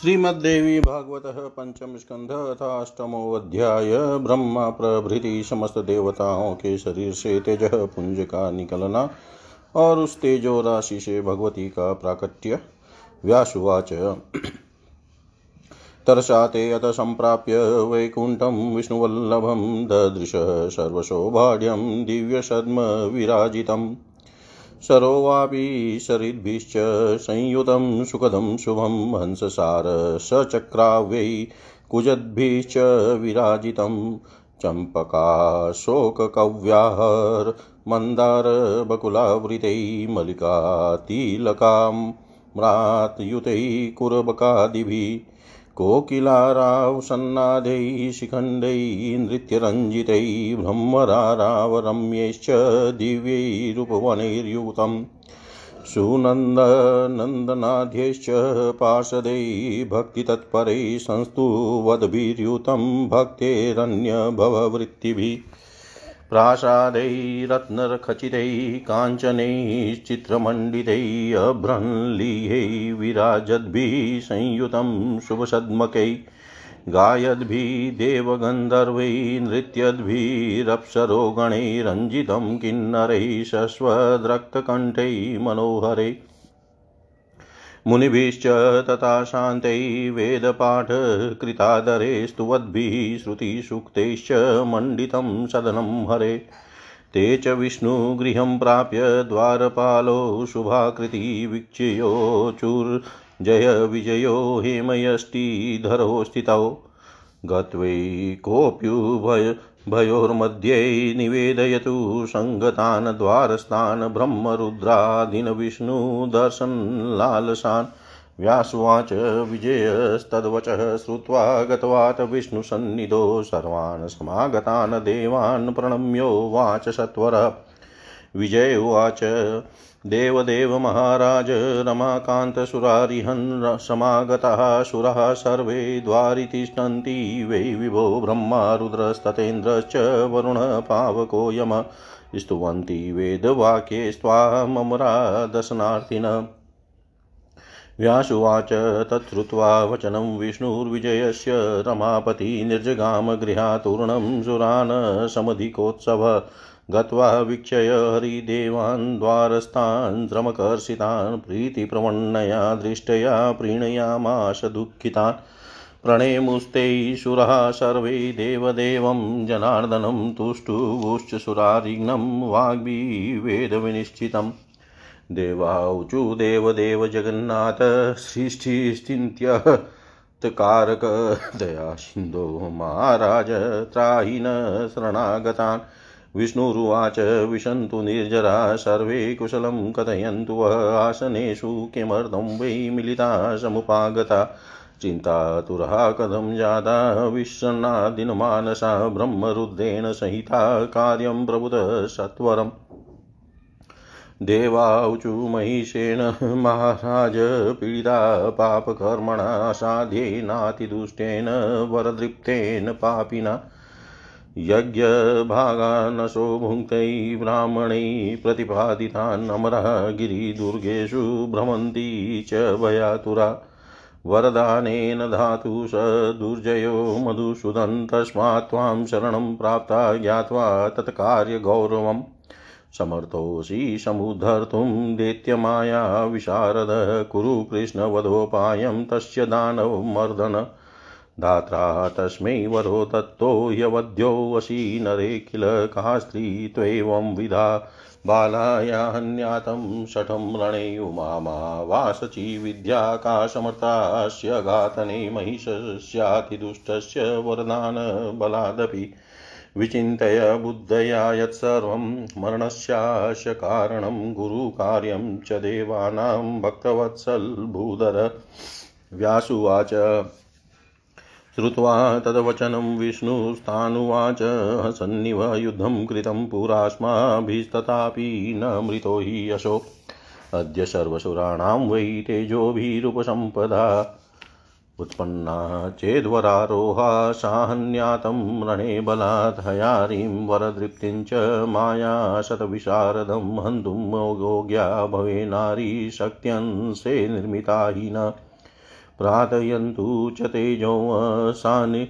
श्रीमद्देवी भागवत पंचम स्कंध तथा अष्टमोध्याय ब्रह्मा प्रभृति समस्त देवताओं के शरीर से तेज पुंज का निकलना और उस तेजो राशि से भगवती का प्राकट्य। व्यासुवाच। तरसाते अत सम्प्राप्य वैकुण्ठं विष्णुवल्लभं, ददृश सर्वसौभाग्यं दिव्यसद्म विराजितम् सरोवापि सरिद्भिश्च संयुतं सुखदं शुभं हंससार सचक्राव्यै कुजद्भिश्च विराजितं चम्पकाशोककव्याहर्मन्दारबकुलावृतै मल्लिकातिलकां म्रातयुतैः कुरबकादिभिः कोकिलारावसन्नादैः शिखण्डैः नृत्यरञ्जितैः ब्रह्मरारावरम्यैश्च दिव्यैरुपवनैर्युतम्। सुनन्दनन्दनाद्यैश्च पार्षदैः भक्तितत्परैः संस्तुवद्भिर्युतं भक्तेरन्यभववृत्तिभिः प्रासादैरत्नखचितैः काञ्चनैश्चित्रमण्डितैः अभ्रंलीयैः विराजद्भिः संयुतं शुभसद्मकैः गायद्भिः देवगन्धर्वैः नृत्यद्भिरप्सरो गणैरञ्जितं किन्नरैः शश्वद्रक्तकण्ठैः मनोहरैः मुनिभिश्च तथा शान्तैः वेदपाठकृतादरे स्तुवद्भिः श्रुतिसूक्तैश्च मण्डितं सदनं हरे। ते च विष्णुगृहं प्राप्य द्वारपालो शुभाकृति विजयो हेमयष्टिधरो स्थितौ गत्वै कोऽप्युभय भयोर्मध्ये निवेदयतु सङ्गतान् द्वारस्थान् ब्रह्मरुद्रादिनविष्णुदर्शनलालसान् व्यासुवाच, विजयस्तद्वचः श्रुत्वा गतवात् विष्णुसन्निधौ सर्वान् समागतान्, देवान् प्रणम्यो वाच सत्वरः विजय उवाच देवदेव महाराज रमाकान्तसुरारिहन् समागताः सुराः सर्वे द्वारि तिष्ठन्ति वै विभो ब्रह्मा, रुद्रस्ततेन्द्रश्च वरुणः पावको यम। स्तुवन्ति वेदवाक्ये स्वामरा दशनार्थिन व्यासुवाच तच्छ्रुत्वा वचनं विष्णुर्विजयस्य, रमापति निर्जगाम गृहातूर्णं सुरान् समधिकोत्सव। गत्वा वीक्षय हरिदेवान् द्वारस्थान् द्रमकर्षितान् प्रीतिप्रवण्णया दृष्टया प्रीणयामाश दुःखितान्। प्रणेमुस्ते सुरः सर्वे देवदेवं जनार्दनं तुष्टुवुश्च सुरारिघ्नं वाग्भिवेदविनिश्चितम् देवाऊचु देवदेव जगन्नाथ सृष्टिस्थिन्त्यः। कारक दया सिन्धो महाराज त्राहि शरणागतान्। विष्णुरुवाच विशन्तु निर्जरा, सर्वे कुशलं कथयन्तु वः आसनेषु किमर्थं वै मिलिता समुपागता। चिन्तातुरः कथं जाता विषण्णादिनमानसा ब्रह्मरुद्रेण सहिता कार्यं प्रभुतः सत्वरम्। देवाऊचु महिषेण महाराज पीडिता, पापकर्मणा साध्येनातिदुष्टेन वरदृप्तेन पापिना। यज्ञभागानशो भुङ्क्तैः ब्राह्मणैः प्रतिपादितान् अमरः गिरिदुर्गेषु भ्रमन्ति च भयातुरा। वरदानेन धातु स दुर्जयो मधुसूदन् तस्मात् त्वां शरणं प्राप्ता ज्ञात्वा तत्कार्यगौरवम्। समर्थोऽसि समुद्धर्तुं दैत्यमाया विशारद कुरु कृष्णवधोपायं तस्य दानवमर्दन। धात्रा तस्मै वरो दत्तो ह्यवध्योऽसि नरे किल का स्त्री त्वेवं विधा? बालाया हन्यातं शठं रणे उमामा वासचि विद्या का समर्थास्य घातने महिषस्यातिदुष्टस्य वरदानबलादपि विचिन्तय बुद्धया यत्सर्वं मरणस्यास्य कारणं गुरुकार्यं च देवानां भक्तवत्सल्भूधर व्यासुवाच श्रुत्वा तद्वचनं विष्णुस्तानुवाच हसन्निव युद्धं कृतं पुरास्माभिस्तथापि न मृतो हि यशो। अद्य सर्वसुराणां वै तेजोभिरुपसम्पदा। उत्पन्ना चेद्वरारोहा साहन्यातं रणे बलात् हयारीं वरदृप्तिं च माया शतविशारदं हन्तुं योग्या भवे नारी शक्त्यंसे निर्मिता हि न। प्रार्थयन्तु च तेजोऽसानि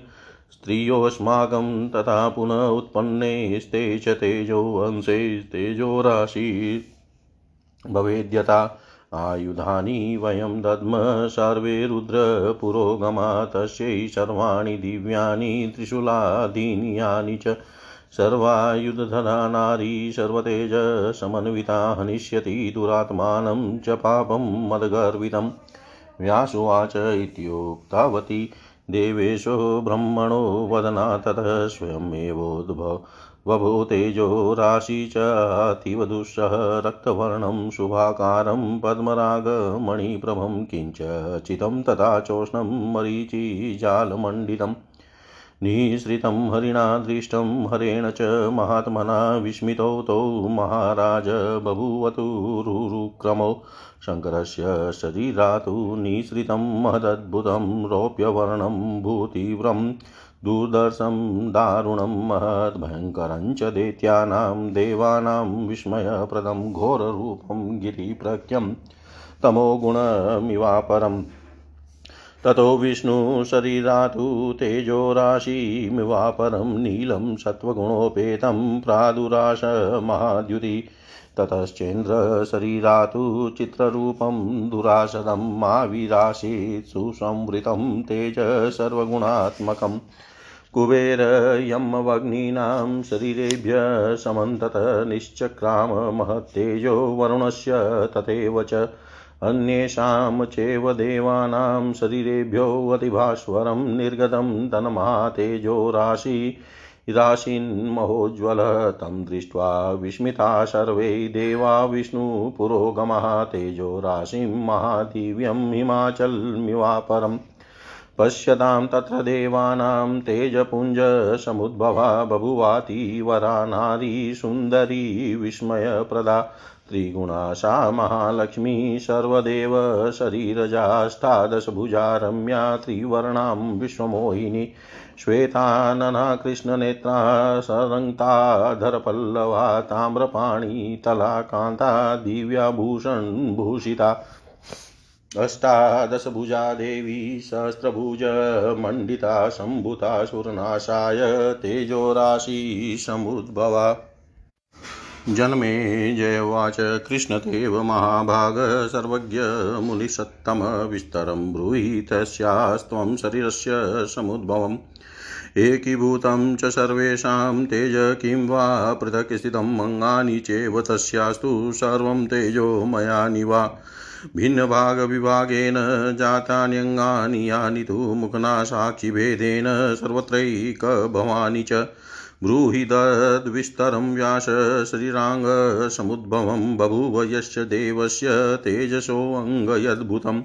स्त्रियोऽस्माकं तथा पुनः उत्पन्नेस्ते च तेजोवंशे तेजोराशि भवेद्यथा आयुधानि वयं दद्म सर्वे रुद्रपुरोगमा तस्यै सर्वाणि दिव्यानि त्रिशूलादीनि यानि च सर्वायुधधरा नारी सर्वतेजसमन्विता हनिष्यति दुरात्मानं च पापं मदगर्वितं व्यासुवाच इत्युक्तावती देवेशो ब्रह्मणो वदना ततः स्वयमेवोद्भव वभूतेजो राशि चातीव दुःसह रक्तवर्णं शुभाकारं पद्मरागमणिप्रभं किञ्च चितं तथा चोष्णं मरीचिजालमण्डितम्। निःसृतं हरिणा दृष्टं हरेण च महात्मना विस्मितौ तौ महाराज बभूवतुरुक्रमौ शङ्करस्य शरीरातु निःसृतं महदद्भुतं रौप्यवर्णं भूतीव्रं दुर्दर्शं दारुणं महद्भयङ्करं च दैत्यानां देवानां विस्मयप्रदं घोररूपं गिरिप्रख्यं तमोगुणमिवापरम् ततो विष्णुशरीरातु तेजोराशिमिवापरं नीलं सत्त्वगुणोपेतं प्रादुराशमहाद्युति ततश्चेन्द्रशरीरातु चित्ररूपं दुरासदं माविरासीत् सुसंवृतं तेज सर्वगुणात्मकम् कुबेरयमवग्नीनां शरीरेभ्य समन्तत निश्चक्राम महत्तेजो वरुणस्य तथैव च अन्येषां चैव देवानां शरीरेभ्योऽतिभास्वरं निर्गतं तन्मातेजो राशि राशिन्महोज्ज्वल तं दृष्ट्वा विस्मिता सर्वे। देवा विष्णुपुरोगमः तेजो राशिं महादिव्यं हिमाचलमिवापरम्। पश्यतां तत्र देवानां तेजपुञ्जसमुद्भवा बभुवाति वरा नारी सुन्दरी विस्मयप्रदा। त्रिगुणा सा महालक्ष्मी सर्वदेव शरीरजाष्टादशभुजा रम्या त्रिवर्णां विश्वमोहिनी श्वेतानना कृष्णनेत्रा सरङ्क्ताधरपल्लवा ताम्रपाणी तलाकान्ता दिव्याभूषणभूषिता अष्टादशभुजा देवी सहस्रभुजमण्डिता सम्भुता सुरनाशाय तेजोराशि समुद्भवा। जन्मे जयवाच कृष्णदेव महाभाग सर्वज्ञ मुनिसत्तम विस्तरं ब्रूहि तस्यास्त्वं शरीरस्य समुद्भवम् एकीभूतं च सर्वेषां तेज किं वा पृथक् स्थितम् अङ्गानि चेव तस्यास्तु सर्वं तेजोमयानि वा। भिन्नभागविभागेन जातान्यङ्गानि यानि तु मुखनासाक्षिभेदेन सर्वत्रैकभवानि च। ब्रूहि तद्विस्तरं व्यास श्रीराङ्गसमुद्भवं बभूव यश्च देवस्य तेजसोऽङ्गयद्भुतम्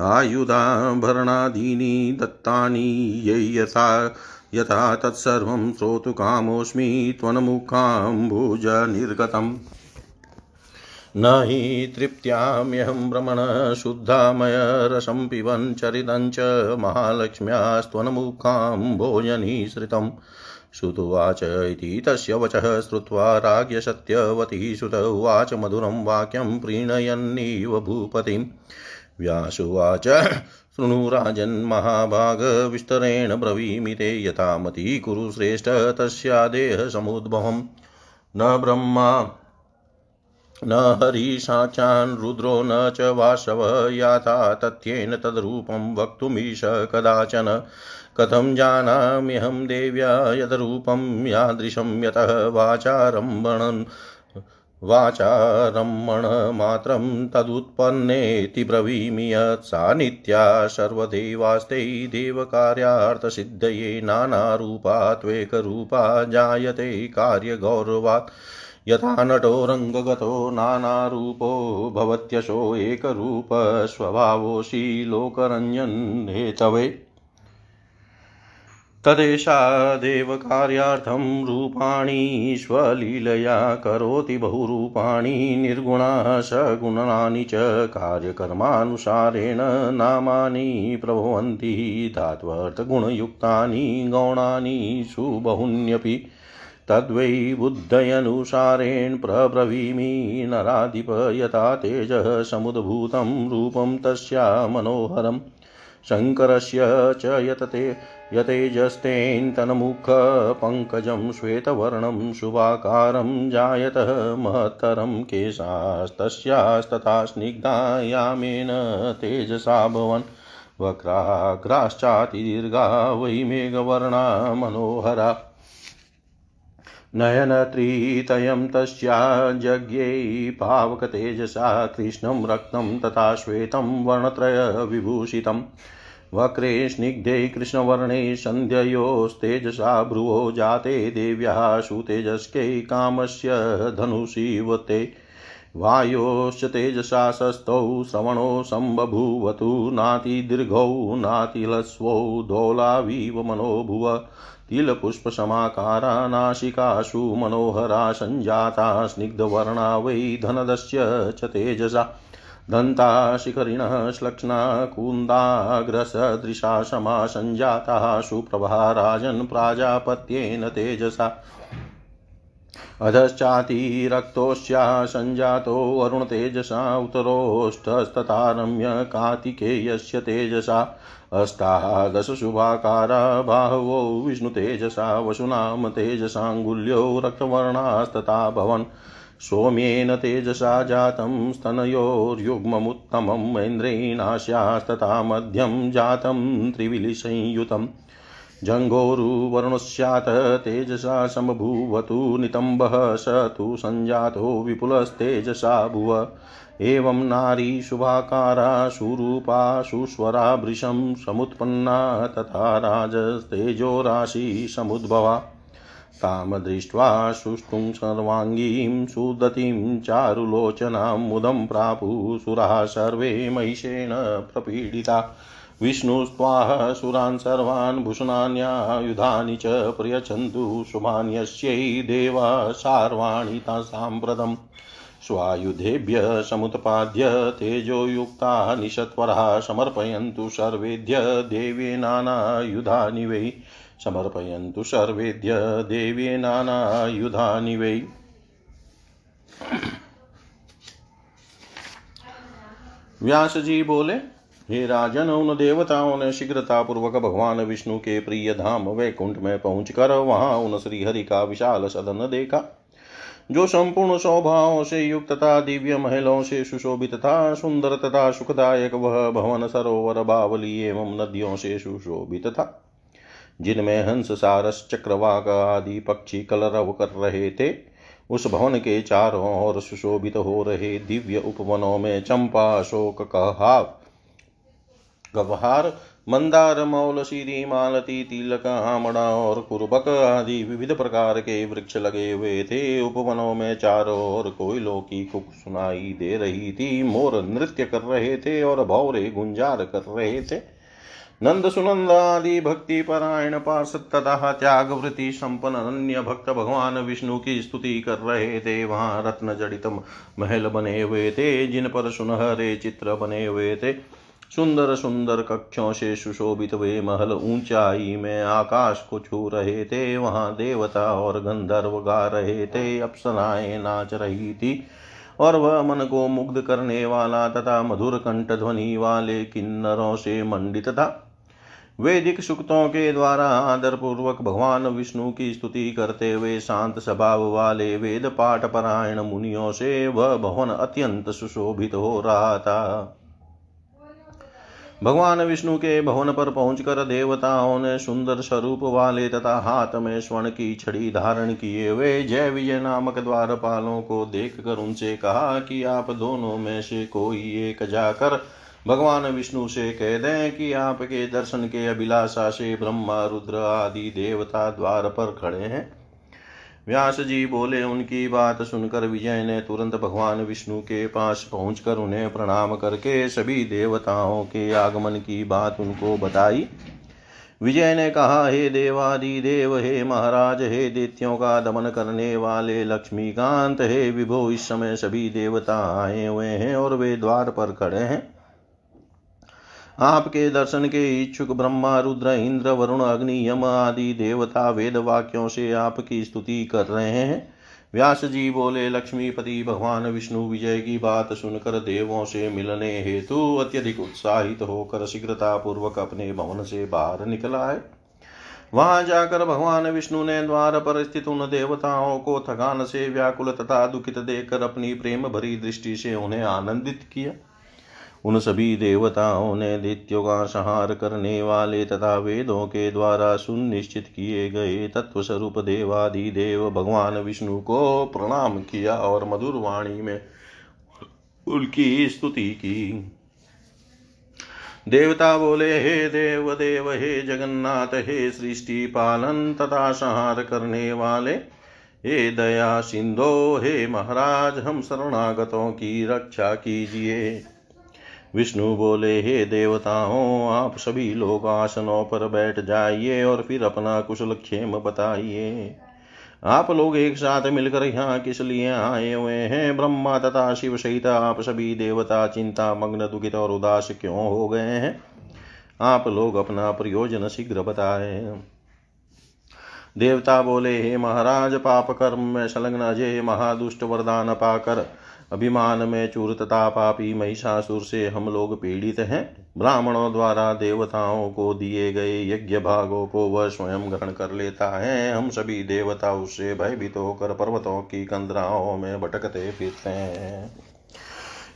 आयुधाभरणादीनि दत्तानि यै यथा यथा तत्सर्वं श्रोतुकामोऽस्मि त्वन्मुखाम्बुजनिर्गतम्। न हि तृप्त्याम्यहं भ्रमणशुद्धामयरसं पिबन् चरितं च महालक्ष्म्यास्त्वन्मुखाम्भोजनिसृतम् श्रुतुवाच इति तस्य वचः श्रुत्वा राज्ञ सत्यवती सुत उवाच मधुरं वाक्यं प्रीणयन्नीव भूपतिं व्यासुवाच, शृणु राजन्महाभागविस्तरेण ब्रवीमि ते यथामती कुरु श्रेष्ठ तस्यादेहसमुद्भवं न ब्रह्मा, न हरिशाचान् रुद्रो न च वासव याथा तथ्येन तद्रूपं वक्तुमीश कदाचन। कथं जानाम्यहं देव्या यदरूपं यादृशं यतः वाचारम्भणन् वाचारम्मणमात्रं तदुत्पन्नेति ब्रवीमि यत् सा नित्या सर्वदेवास्ते देवकार्यार्थसिद्धये नानारूपा जायते कार्यगौरवात्। यथा नटो रङ्गगतो नानारूपो भवत्यशो एकरूपस्वभावोऽसि लोकरञ्जन् तदेषा देवकार्यार्थं रूपाणि स्वलीलया करोति बहुरूपाणि निर्गुणा सगुणानि च कार्यकर्मानुसारेण नामानि प्रभवन्ति धात्वर्थगुणयुक्तानि गौणानि सुबहुन्यपि तद्वै बुद्धयनुसारेण प्रब्रवीमि नराधिप यथा तेजः समुद्भूतं रूपं तस्या मनोहरम् शङ्करस्य च यतते यतेजस्तेन्तनमुखपङ्कजं श्वेतवर्णं शुभाकारं जायतः महत्तरं केशास्तस्यास्तथा स्निग्धा यामेन तेजसा भवन् वक्राग्राश्चातिदीर्घा वै मेघवर्णा मनोहरा। नयनत्रितयं तस्या जज्ञै पावकतेजसा कृष्णं रक्तं तथा श्वेतं वर्णत्रयविभूषितम्। वक्रे स्निग्धे कृष्णवर्णे सन्ध्ययोस्तेजसा भ्रुवो जाते देव्याः सुतेजस्कै कामस्य धनुषीवते। वायोश्च तेजसा सस्तौ श्रवणो सम्बभूवतु नातिदीर्घौ नातिलस्वौ दोलाविव मनोभुव। तिलपुष्पसमाकारा नासिकासु मनोहरा सञ्जाता, स्निग्धवर्णा वै धनदस्य च तेजसा। दन्ता शिखरिणः श्लक्ष्णा कुन्दाग्रसदृशा समा सञ्जाताः सुप्रभा राजन् प्राजापत्येन तेजसा। अधश्चातिरक्तोश्चा सञ्जातो वरुणतेजसा उत्तरोष्ठस्तथा रम्य कार्तिकेयस्य तेजसा। अष्टादशशुभाकारा बाहवो विष्णुतेजसा, वसुनाम तेजसाङ्गुल्यो रक्तवर्णास्तथा भवन्। सौम्येन तेजसा जातं स्तनयोर्युग्ममुत्तमम् इन्द्रेणास्यास्तथा मध्यं जातं त्रिविलिसंयुतम्। जङ्घोरुवर्णस्यात् तेजसा समभूवतु नितम्बः स तु सञ्जातो विपुलस्तेजसा भुव। एवं नारी शुभाकारा सुरूपा सुस्वरा भृशं समुत्पन्ना तथा राजस्तेजोराशि समुद्भवा। तां दृष्ट्वा सुष्ठुं सर्वाङ्गीं सुदतीं चारुलोचनां मुदं प्रापुः सर्वे महिषेण प्रपीडिता। विष्णुस्त्वाः सुरान् सर्वान् भूषणान्यायुधानि च प्रयच्छन्तु शुभान्यस्यै देवा सार्वाणि साम्प्रतम् स्वायुधेभ्य समुत्पाद्य तेजोयुक्ता निषत्वरः समर्पयन्तु सर्वेद्य देवे नानायुधानि वै। समर्पयन्तु सर्वेद्य देवे नानायुधानि वै। व्यास जी बोले, हे राजन, उन देवताओं ने शीघ्रता पूर्वक भगवान विष्णु के प्रिय धाम वैकुंठ में पहुंचकर वहाँ उन श्री हरि का विशाल सदन देखा, जो संपूर्ण शोभाओं से युक्त तथा दिव्य महलों से सुशोभित था, सुंदर तथा सुखदायक वह भवन सरोवर, बावली एवं नदियों से सुशोभित था। जिनमें हंस सारस चक्रवाक आदि पक्षी कलरव कर रहे थे। उस भवन के चारों ओर सुशोभित हो रहे दिव्य उपवनों में चंपा, अशोक, कहाव गवहार मंदार, मौल, सीरी, मालती, तिलक आमड़ा और कुर्बक आदि विविध प्रकार के वृक्ष लगे हुए थे। उपवनों में चारों ओर कोयलों की कुक सुनाई दे रही थी। मोर नृत्य कर रहे थे और भौरे गुंजार कर रहे थे। नंद सुनंद आदि भक्ति परायण पार्षद तथा त्याग वृत्ति संपन्न अन्य भक्त भगवान विष्णु की स्तुति कर रहे थे। वहाँ रत्न जड़ित महल बने हुए थे, जिन पर सुनहरे चित्र बने हुए थे। सुंदर सुंदर कक्षों से सुशोभित वे महल ऊंचाई में आकाश को छू रहे थे। वहाँ देवता और गंधर्व गा रहे थे। अप्सराएँ नाच रही थी और वह मन को मुग्ध करने वाला तथा मधुर कंठ ध्वनि वाले किन्नरों से मंडित था। वैदिक सुक्तों के द्वारा आदर पूर्वक भगवान विष्णु की स्तुति करते हुए शांत स्वभाव वाले वेद पाठ परायण मुनियों से वह भवन अत्यंत सुशोभित हो रहा था। भगवान विष्णु के भवन पर पहुंचकर देवताओं ने सुंदर स्वरूप वाले तथा हाथ में स्वर्ण की छड़ी धारण किए हुए जय विजय नामक द्वारपालों को देख कर उनसे कहा कि आप दोनों में से कोई एक जाकर भगवान विष्णु से कह दें कि आपके दर्शन के अभिलाषा से ब्रह्मा, रुद्र आदि देवता द्वार पर खड़े हैं। व्यास जी बोले, उनकी बात सुनकर विजय ने तुरंत भगवान विष्णु के पास पहुंचकर उन्हें प्रणाम करके सभी देवताओं के आगमन की बात उनको बताई। विजय ने कहा, हे देवादि देव हे महाराज, हे दैत्यों का दमन करने वाले लक्ष्मीकांत, हे विभो, इस समय सभी देवता आए हुए हैं और वे द्वार पर खड़े हैं। आपके दर्शन के इच्छुक ब्रह्मा, रुद्र, इंद्र, वरुण, अग्नि, यम आदि देवता वेद वाक्यों से आपकी स्तुति कर रहे हैं। व्यास जी बोले, लक्ष्मीपति भगवान विष्णु, विजय की बात सुनकर देवों से मिलने हेतु अत्यधिक उत्साहित होकर शीघ्रता पूर्वक अपने भवन से बाहर निकला है। वहाँ जाकर भगवान विष्णु ने द्वार पर स्थित उन देवताओं को थकान से व्याकुल तथा दुखित देखकर अपनी प्रेम भरी दृष्टि से उन्हें आनंदित किया। उन सभी देवताओं ने दैत्यों का संहार करने वाले तथा वेदों के द्वारा सुनिश्चित किए गए तत्व स्वरूप देवादि देव भगवान विष्णु को प्रणाम किया और मधुर वाणी में उनकी स्तुति की। देवता बोले, हे देव देव हे जगन्नाथ, हे सृष्टि पालन तथा संहार करने वाले, हे दया सिंधो, हे महाराज, हम शरणागतों की रक्षा कीजिए। विष्णु बोले, हे देवताओं, आप सभी लोग आसनों पर बैठ जाइए और फिर अपना कुशल क्षेम बताइए। आप लोग एक साथ मिलकर यहाँ किस लिए आए हुए हैं? ब्रह्मा तथा शिव सहित आप सभी देवता चिंता, मग्न, दुखित और उदास क्यों हो गए हैं? आप लोग अपना प्रयोजन शीघ्र बताए। देवता बोले, हे महाराज, पाप कर्म में संलग्न अजय, महादुष्ट वरदान पाकर अभिमान में चूर तथा पापी महिषासुर से हम लोग पीड़ित हैं। ब्राह्मणों द्वारा देवताओं को दिए गए यज्ञ भागों को वह स्वयं ग्रहण कर लेता है। हम सभी देवता उससे भयभीत होकर पर्वतों की कंदराओं में भटकते फिरते हैं।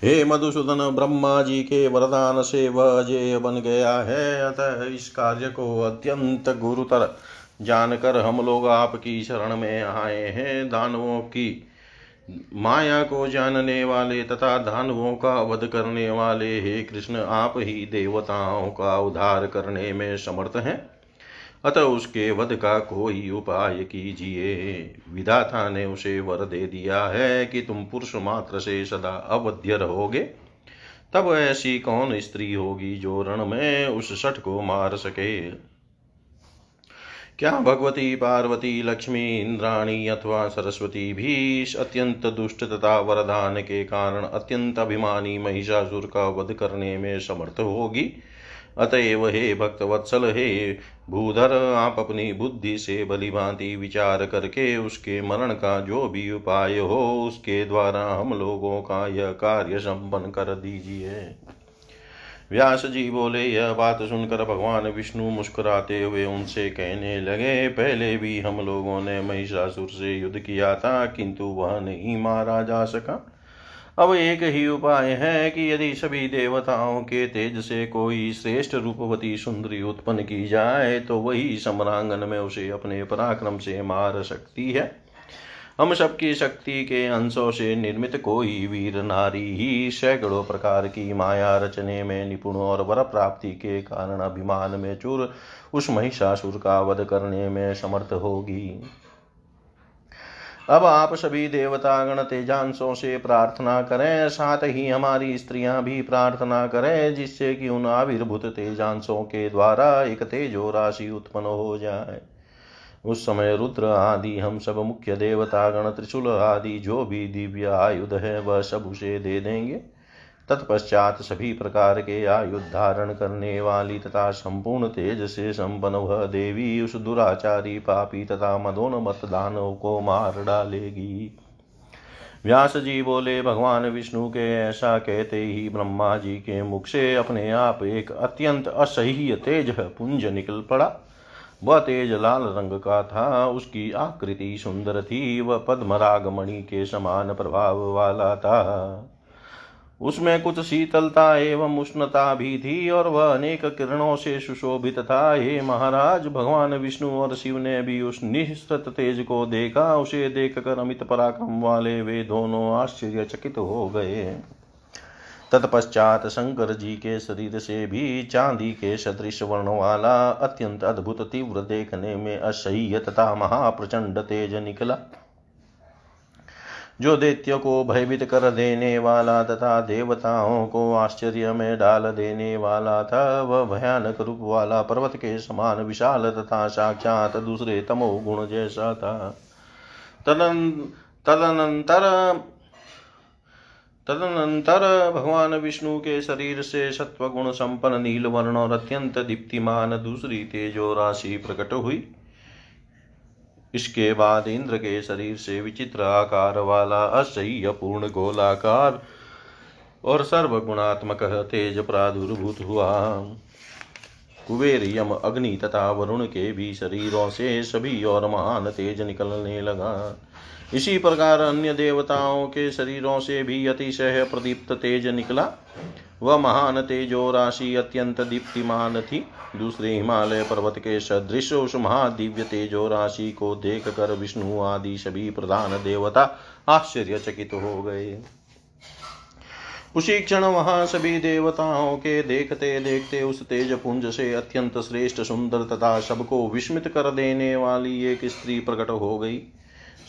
हे मधुसूदन, ब्रह्मा जी के वरदान से वह अजय बन गया है। अतः इस कार्य को अत्यंत गुरुतर जानकर हम लोग आपकी शरण में आए हैं। दानवों की माया को जानने वाले तथा दानवों का वध करने वाले हे कृष्ण, आप ही देवताओं का उद्धार करने में समर्थ हैं। अतः उसके वध का कोई उपाय कीजिए। विधाता ने उसे वर दे दिया है कि तुम पुरुष मात्र से सदा अवध्य रहोगे। तब ऐसी कौन स्त्री होगी जो रण में उस सठ को मार सके? क्या भगवती, पार्वती, लक्ष्मी, इंद्राणी अथवा सरस्वती भी अत्यंत दुष्ट तथा वरदान के कारण अत्यंत अभिमानी महिषासुर का वध करने में समर्थ होगी? अतएव हे भक्त वत्सल, हे भूधर, आप अपनी बुद्धि से भली भांति विचार करके उसके मरण का जो भी उपाय हो, उसके द्वारा हम लोगों का यह कार्य संपन्न कर दीजिए। व्यास जी बोले, यह बात सुनकर भगवान विष्णु मुस्कुराते हुए उनसे कहने लगे, पहले भी हम लोगों ने महिषासुर से युद्ध किया था, किंतु वह नहीं मारा जा सका। अब एक ही उपाय है कि यदि सभी देवताओं के तेज से कोई श्रेष्ठ रूपवती सुंदरी उत्पन्न की जाए तो वही सम्रांगन में उसे अपने पराक्रम से मार सकती है। हम सबकी शक्ति के अंशों से निर्मित कोई वीर नारी ही सैकड़ों प्रकार की माया रचने में निपुण और वर प्राप्ति के कारण अभिमान में चूर उस महिषासुर का वध करने में समर्थ होगी। अब आप सभी देवता गण तेजांशों से प्रार्थना करें, साथ ही हमारी स्त्रियाँ भी प्रार्थना करें, जिससे कि उन आविर्भूत तेजांशों के द्वारा एक तेजो राशि उत्पन्न हो जाए। उस समय रुद्र आदि, हम सब मुख्य देवता, गण, त्रिशूल आदि, जो भी दिव्य आयुध है, वह सब उसे दे देंगे। तत्पश्चात सभी प्रकार के आयुध धारण करने वाली तथा संपूर्ण तेज से संपन्न वह देवी उस दुराचारी पापी तथा मदोन्मत दानव को मार डालेगी। व्यास जी बोले, भगवान विष्णु के ऐसा कहते ही ब्रह्मा जी के मुख से अपने आप एक अत्यंत असह्य तेज पुंज निकल पड़ा। वह तेज लाल रंग का था, उसकी आकृति सुंदर थी, वह पद्मराग मणि के समान प्रभाव वाला था। उसमें कुछ शीतलता एवं उष्णता भी थी, और वह अनेक किरणों से सुशोभित था। हे महाराज, भगवान विष्णु और शिव ने भी उस निःसृत तेज को देखा, उसे देखकर अमित पराक्रम वाले वे दोनों आश्चर्यचकित हो गए। तत्पश्चात शंकर जी के शरीर से भी चांदी के सदृश वर्ण वाला अत्यंत अद्भुत तीव्र देखने में असह्य तथा महाप्रचंड तेज निकला। जो दैत्य को भयभीत कर देने वाला तथा देवताओं को आश्चर्य में डाल देने वाला था, वह भयानक रूप वाला पर्वत के समान विशाल तथा साक्षात दूसरे तमो गुण जैसा था। तदन तदनंतर तदनंतर भगवान विष्णु के शरीर से सत्वगुण संपन्न नील वर्ण और अत्यंत दीप्तिमान दूसरी तेजो राशि प्रकट हुई। इसके बाद इंद्र के शरीर से विचित्र आकार वाला असह्य पूर्ण गोलाकार और सर्वगुणात्मक तेज प्रादुर्भूत हुआ। कुबेर यम अग्नि तथा वरुण के भी शरीरों से सभी और महान तेज निकलने लगा। इसी प्रकार अन्य देवताओं के शरीरों से भी अतिशय प्रदीप्त तेज निकला। वह महान तेजो राशि अत्यंत दीप्तिमान थी। दूसरे हिमालय पर्वत के सदृश उस महादिव्य तेजो राशि को देख कर विष्णु आदि सभी प्रधान देवता आश्चर्यचकित हो गए। उसी क्षण वहाँ सभी देवताओं के देखते देखते उस तेज पुंज से अत्यंत श्रेष्ठ सुंदर तथा सबको विस्मित कर देने वाली एक स्त्री प्रकट हो गई।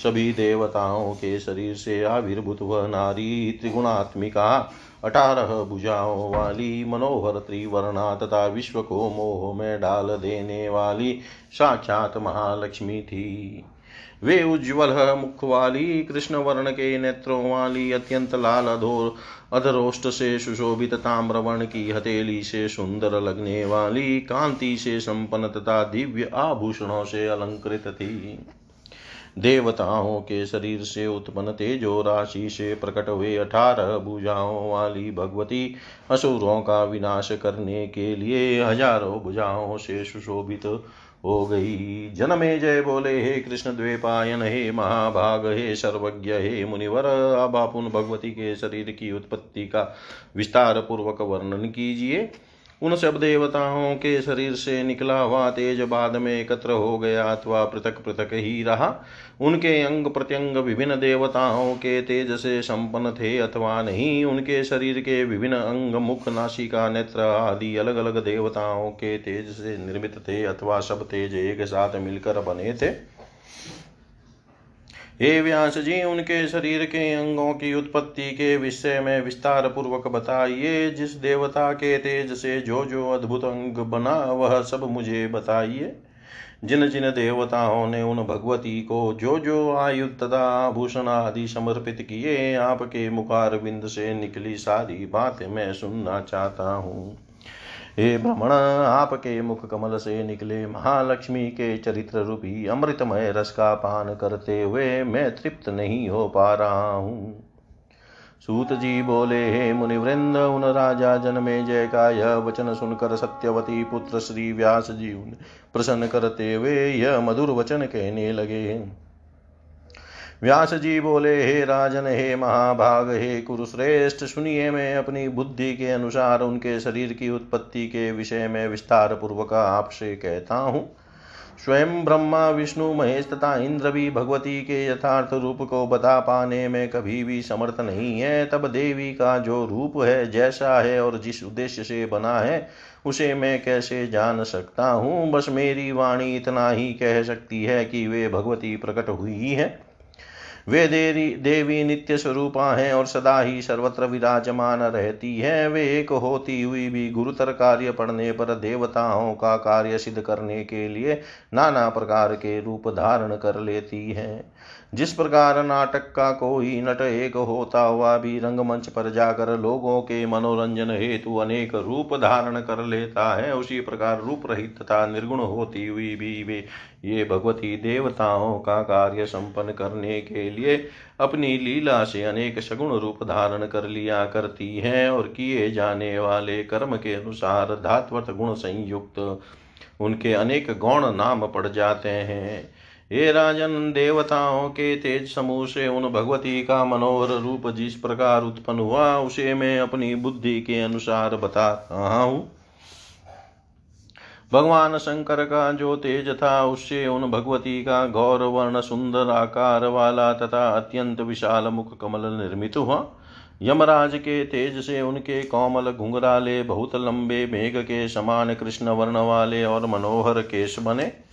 सभी देवताओं के शरीर से आविर्भूत वह नारी, त्रिगुणात्मिका, अठारह भुजाओं वाली, मनोहर त्रिवर्णा तथा विश्व को मोह में डाल देने वाली साक्षात महालक्ष्मी थी। वे उज्ज्वल मुख वाली कृष्ण वर्ण के नेत्रों वाली, अत्यंत लाल अधोर, अधरोष्ट से सुशोभित ताम्रवर्ण की हथेली से सुंदर लगने वाली, कांति से संपन्न तथा दिव्य आभूषणों से अलंकृत थी। देवताओं के शरीर से उत्पन्न तेजो राशि से प्रकट हुए अठारह भुजाओं वाली भगवती असुरों का विनाश करने के लिए हज़ारों भुजाओं से सुशोभित हो गई। जनमे जय बोले, हे कृष्ण द्वेपायन, हे महाभाग, हे सर्वज्ञ, हे मुनिवर, अब आप उन भगवती के शरीर की उत्पत्ति का विस्तार पूर्वक वर्णन कीजिए। उन सब देवताओं के शरीर से निकला हुआ तेज बाद में एकत्र हो गया अथवा पृथक पृथक ही रहा। उनके अंग प्रत्यंग विभिन्न देवताओं के तेज से संपन्न थे अथवा नहीं, उनके शरीर के विभिन्न अंग, मुख, नासिका, नेत्र आदि अलग अलग देवताओं के तेज से निर्मित थे अथवा सब तेज एक साथ मिलकर बने थे। हे व्यास जी, उनके शरीर के अंगों की उत्पत्ति के विषय में विस्तार पूर्वक बताइए। जिस देवता के तेज से जो जो अद्भुत अंग बना, वह सब मुझे बताइए। जिन जिन देवताओं ने उन भगवती को जो जो आयु तथा आभूषण आदि समर्पित किए, आपके मुखार बिंद से निकली सारी बातें मैं सुनना चाहता हूँ। हे भ्रमण आपके मुख कमल से निकले महालक्ष्मी के चरित्र रूपी अमृतमय रस का पान करते हुए मैं तृप्त नहीं हो पा रहा हूँ। सूत जी बोले, हे मुनिवृंद, उन राजा जनमे जय का यह वचन सुनकर सत्यवती पुत्र श्री व्यास जी प्रसन्न करते हुए यह मधुर वचन कहने लगे व्यास जी बोले, हे राजन, हे महाभाग, हे कुरुश्रेष्ठ, सुनिए मैं अपनी बुद्धि के अनुसार उनके शरीर की उत्पत्ति के विषय में विस्तार पूर्वक आपसे कहता हूँ। स्वयं ब्रह्मा, विष्णु, महेश तथा इंद्र भी भगवती के यथार्थ रूप को बता पाने में कभी भी समर्थ नहीं है। तब देवी का जो रूप है, जैसा है और जिस उद्देश्य से बना है, उसे मैं कैसे जान सकता हूँ? बस मेरी वाणी इतना ही कह सकती है कि वे भगवती प्रकट हुई है। वे देवी देवी नित्य स्वरूपा हैं और सदा ही सर्वत्र विराजमान रहती हैं। वे एक होती हुई भी गुरुतर कार्य पढ़ने पर देवताओं का कार्य सिद्ध करने के लिए नाना प्रकार के रूप धारण कर लेती है। जिस प्रकार नाटक का कोई नट एक होता हुआ भी रंगमंच पर जाकर लोगों के मनोरंजन हेतु अनेक रूप धारण कर लेता है। उसी प्रकार रूप रहित तथा निर्गुण होती हुई भी वे ये भगवती देवताओं का कार्य संपन्न करने के लिए अपनी लीला से अनेक सगुण रूप धारण कर लिया करती हैं और किए जाने वाले कर्म के अनुसार धात्वत गुण संयुक्त उनके अनेक गौण नाम पड़ जाते हैं। हे राजन, देवताओं के तेज समूह से उन भगवती का मनोहर रूप जिस प्रकार उत्पन्न हुआ, उसे मैं अपनी बुद्धि के अनुसार बता रहा हूँ। भगवान शंकर का जो तेज था, उससे उन भगवती का गौर वर्ण सुंदर आकार वाला तथा अत्यंत विशाल मुख कमल निर्मित हुआ। यमराज के तेज से उनके कोमल घुंघराले बहुत लंबे मेघ के समान कृष्ण वर्ण वाले और मनोहर केश बने।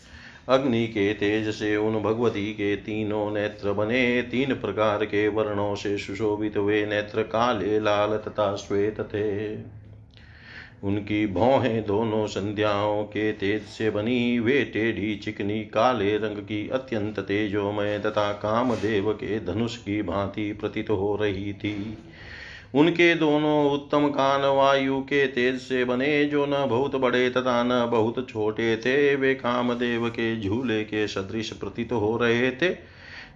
अग्नि के तेज से उन भगवती के तीनों नेत्र बने। तीन प्रकार के वर्णों से सुशोभित हुए नेत्र काले, लाल तथा श्वेत थे। उनकी भौहें दोनों संध्याओं के तेज से बनी। वे टेढ़ी, चिकनी, काले रंग की अत्यंत तेजोमय तथा कामदेव के धनुष की भांति प्रतीत हो रही थी। उनके दोनों उत्तम कान वायु के तेज से बने जो न बहुत बड़े तथा न बहुत छोटे थे, वे कामदेव के झूले के सदृश प्रतीत हो रहे थे।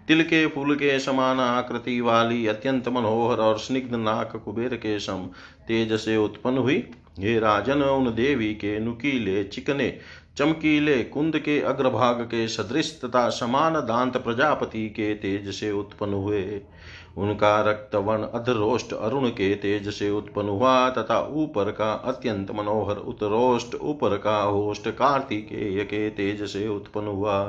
तिल के फूल के समान आकृति वाली अत्यंत मनोहर और स्निग्ध नाक कुबेर के सम तेज से उत्पन्न हुई। हे राजन, उन देवी के नुकीले चिकने, चमकीले कुंद के अग्रभाग के सदृश तथा समान दांत प्रजापति के तेज से उत्पन्न हुए। उनका रक्तवर्ण अधरोष्ट अरुण के तेज से उत्पन्न हुआ तथा ऊपर का अत्यंत मनोहर उत्तरोष्ट ऊपर का होष्ट कार्तिकेय के तेज से उत्पन्न हुआ।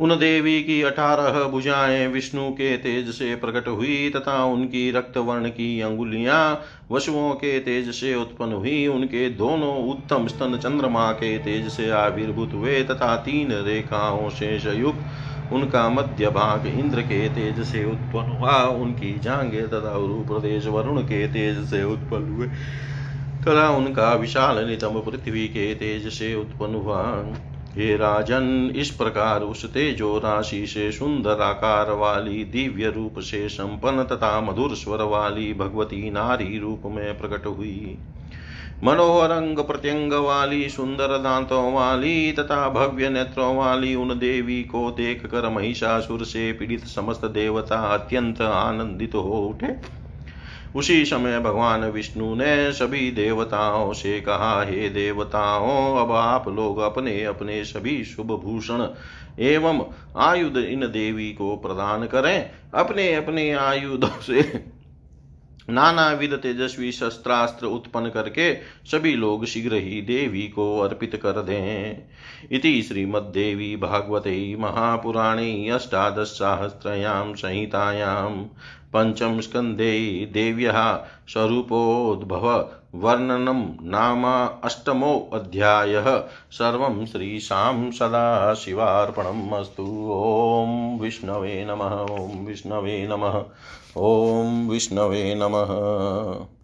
उन देवी की अठारह भुजाएँ विष्णु के तेज से प्रकट हुई तथा उनकी रक्त वर्ण की अंगुलियाँ वशुओं के तेज से उत्पन्न हुई। उनके दोनों उत्तम स्तन चंद्रमा के तेज से आविर्भूत हुए तथा तीन रेखाओं से युक्त उनका मध्य भाग इंद्र के तेज से उत्पन्न हुआ, उनकी जांगे तथा प्रदेश वरुण के तेज से उत्पन्न हुए, तथा उनका विशाल नितम पृथ्वी के तेज से उत्पन्न हुआ। हे राजन, इस प्रकार उस तेजो राशि से सुंदर आकार वाली, दिव्य रूप से संपन्न तथा मधुर स्वर वाली भगवती नारी रूप में प्रकट हुई। मनोहर अंग प्रत्यंग वाली सुंदर दांतों वाली तथा भव्य नेत्रों वाली उन देवी को देख कर महिषासुर से पीड़ित समस्त देवता अत्यंत आनंदित हो उठे। उसी समय भगवान विष्णु ने सभी देवताओं से कहा, हे देवताओं, अब आप लोग अपने अपने सभी शुभ भूषण एवं आयुध इन देवी को प्रदान करें। अपने अपने आयुधों से नाना विध तेजस्वी शस्त्रास्त्र उत्पन्न करके सभी लोग शीघ्र ही देवी को अर्पित कर दें। इति श्रीमद्देवी भागवते महापुराणे अष्टादशसाहस्रयां संहितायां पञ्चम स्कन्धे देव्यः स्वरूपोद्भव वर्णनं नाम अष्टमोऽध्यायः सर्वं श्रीशां सदाशिवार्पणम् अस्तु। ॐ विष्णवे नमः। ॐ विष्णवे नमः। ॐ विष्णवे नमः।